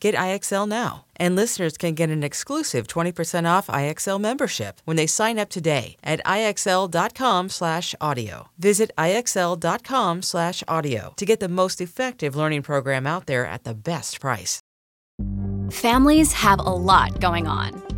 Get IXL now. And listeners can get an exclusive 20% off IXL membership when they sign up today at IXL.com/audio. Visit IXL.com/audio to get the most effective learning program out there at the best price. Families have a lot going on.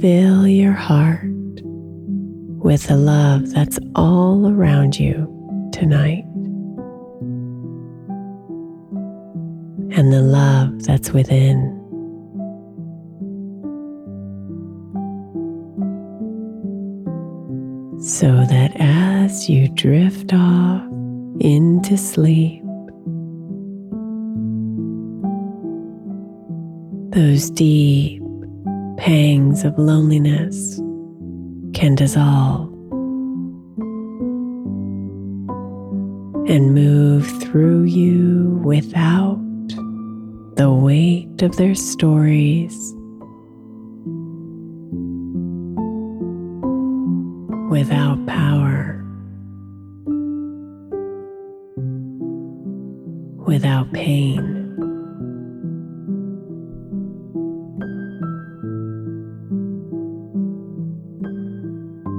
Fill your heart with the love that's all around you tonight. And the love that's within. So that as you drift off into sleep, those deep pangs of loneliness can dissolve and move through you without the weight of their stories, without power, without pain.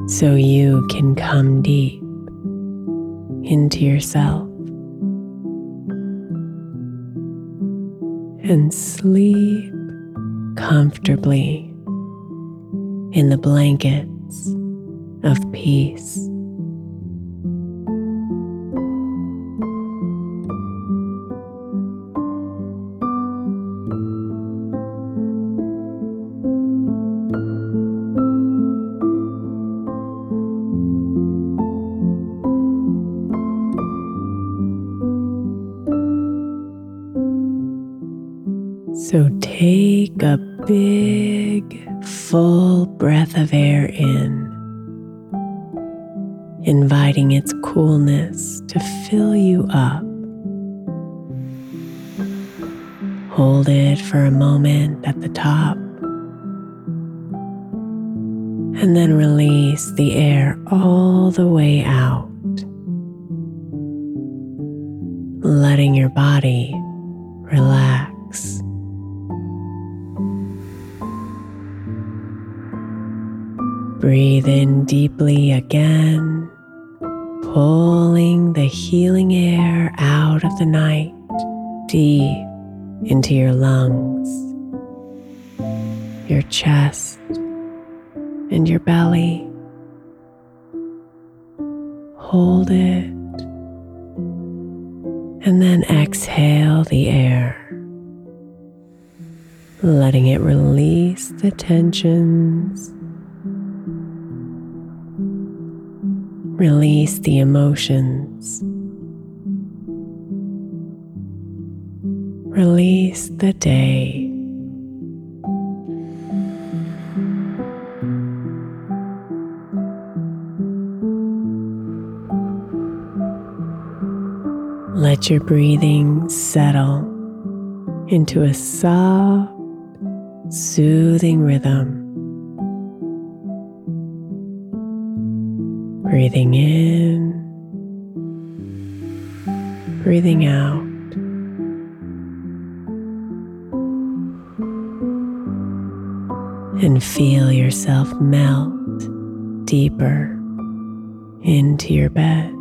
so you can come deep into yourself and sleep comfortably in the blankets of peace. So take a big, full breath of air in, inviting its coolness to fill you up. Hold it for a moment at the top, and then release the air all the way out, letting your body relax. Deeply again, pulling the healing air out of the night deep into your lungs, your chest, and your belly. Hold it and then exhale the air, letting it release the tensions. Release the emotions. Release the day. Let your breathing settle into a soft, soothing rhythm. Breathing in, breathing out. And feel yourself melt deeper into your bed.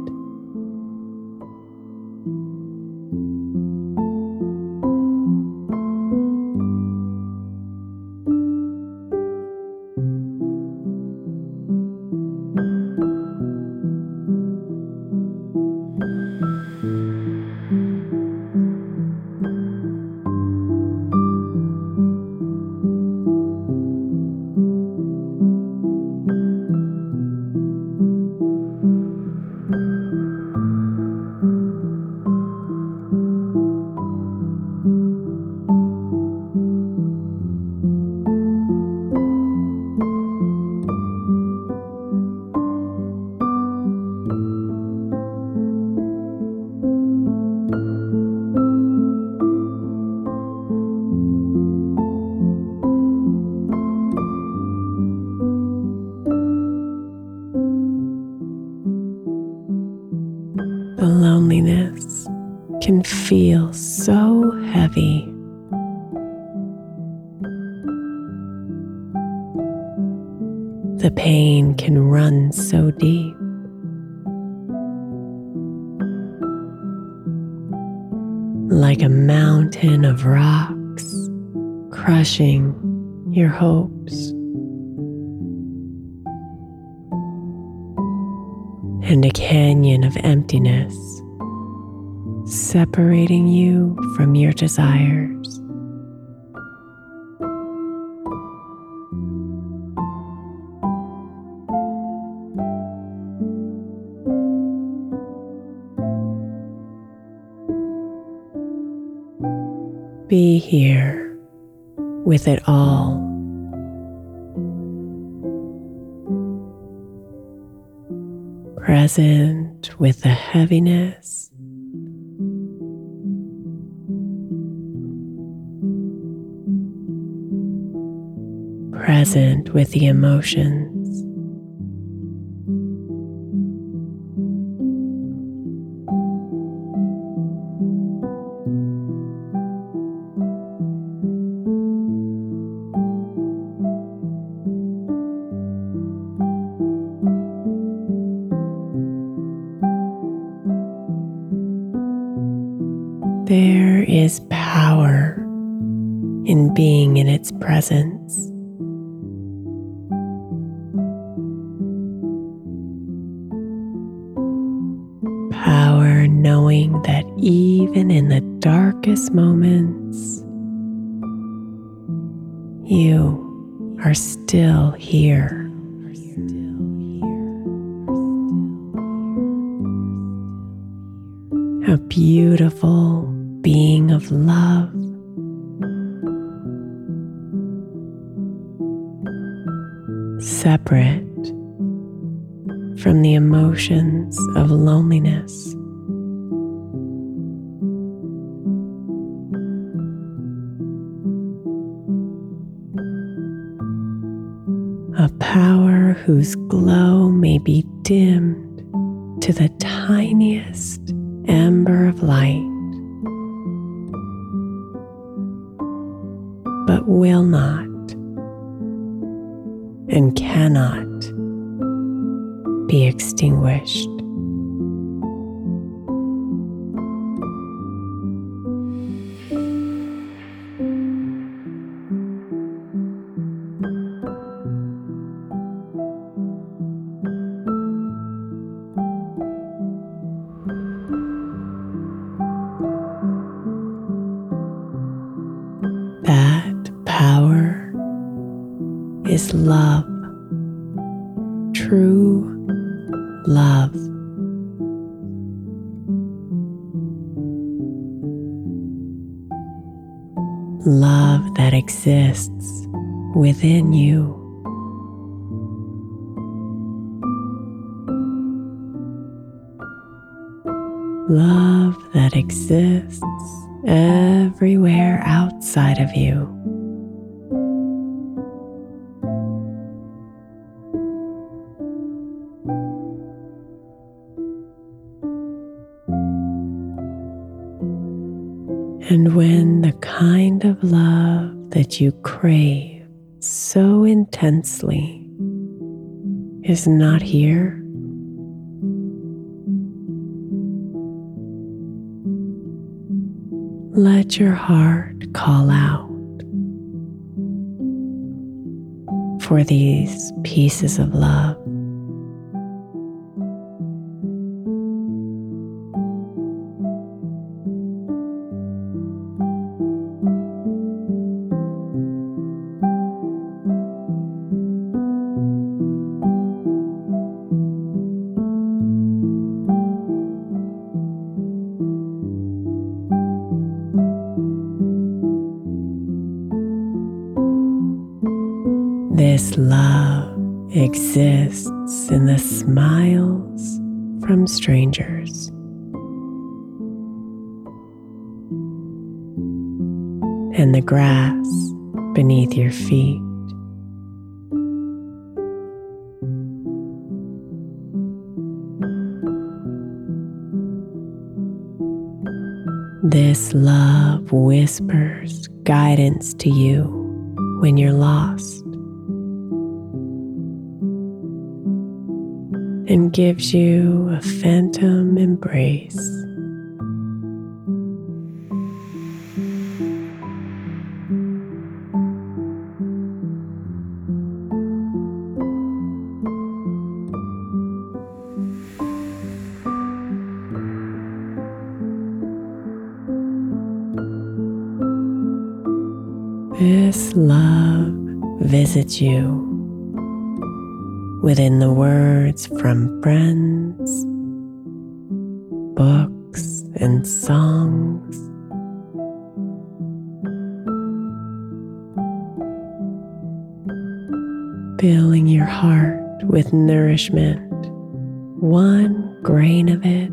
And a canyon of emptiness separating you from your desires. Be here with it all. Present with the heaviness. Present with the emotions. Is power in being in its presence. Power knowing that even in the darkest moments, you are still here. Separate from the emotions of loneliness. A power whose glow may be dimmed to the tiniest ember of light, is love, true love. Love that exists within you. Love that exists everywhere outside of you. You crave so intensely is not here, let your heart call out for these pieces of love. From strangers. And the grass beneath your feet. This love whispers guidance to you when you're lost. And gives you a phantom embrace. This love visits you within the words from friends, books, and songs. Filling your heart with nourishment, one grain of it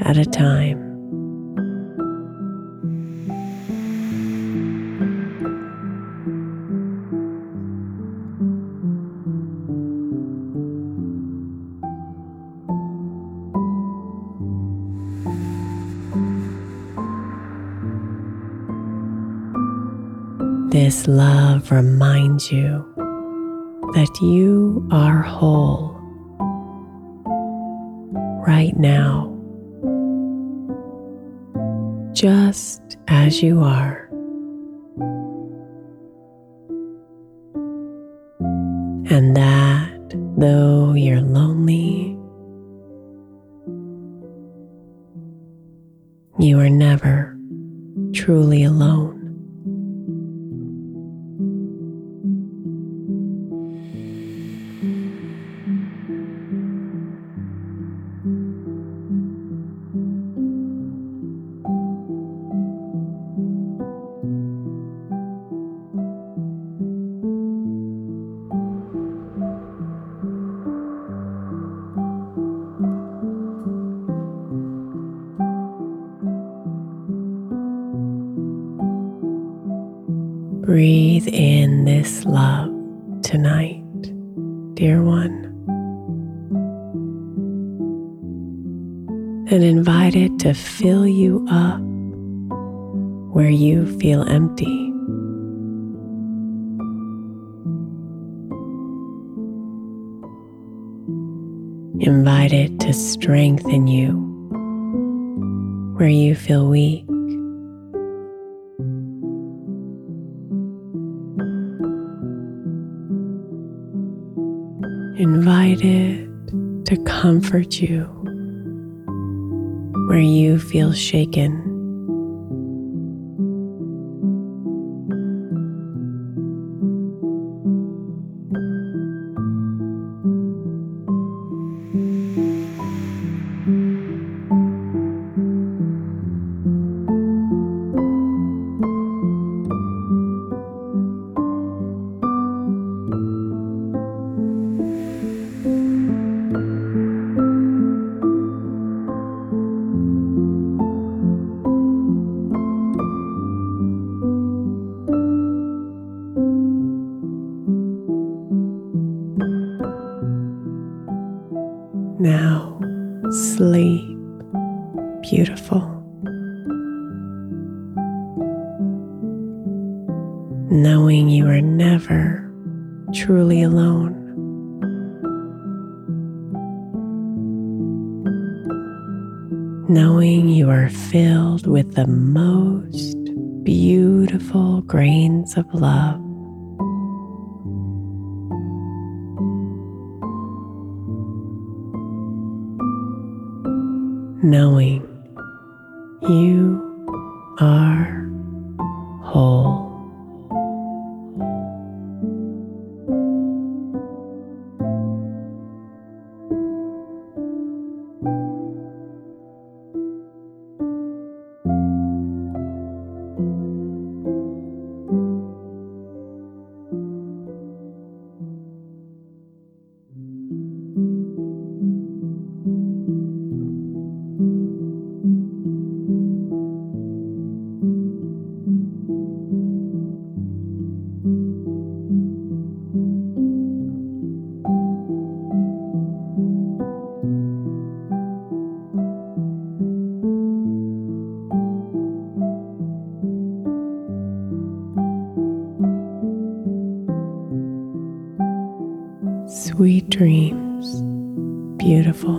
at a time. This love reminds you that you are whole right now, just as you are. Breathe in this love tonight, dear one, and invite it to fill you up where you feel empty. Invite it to strengthen you where you feel weak. Comfort you where you feel shaken. With the most beautiful grains of love. knowing you are whole. Dreams, beautiful.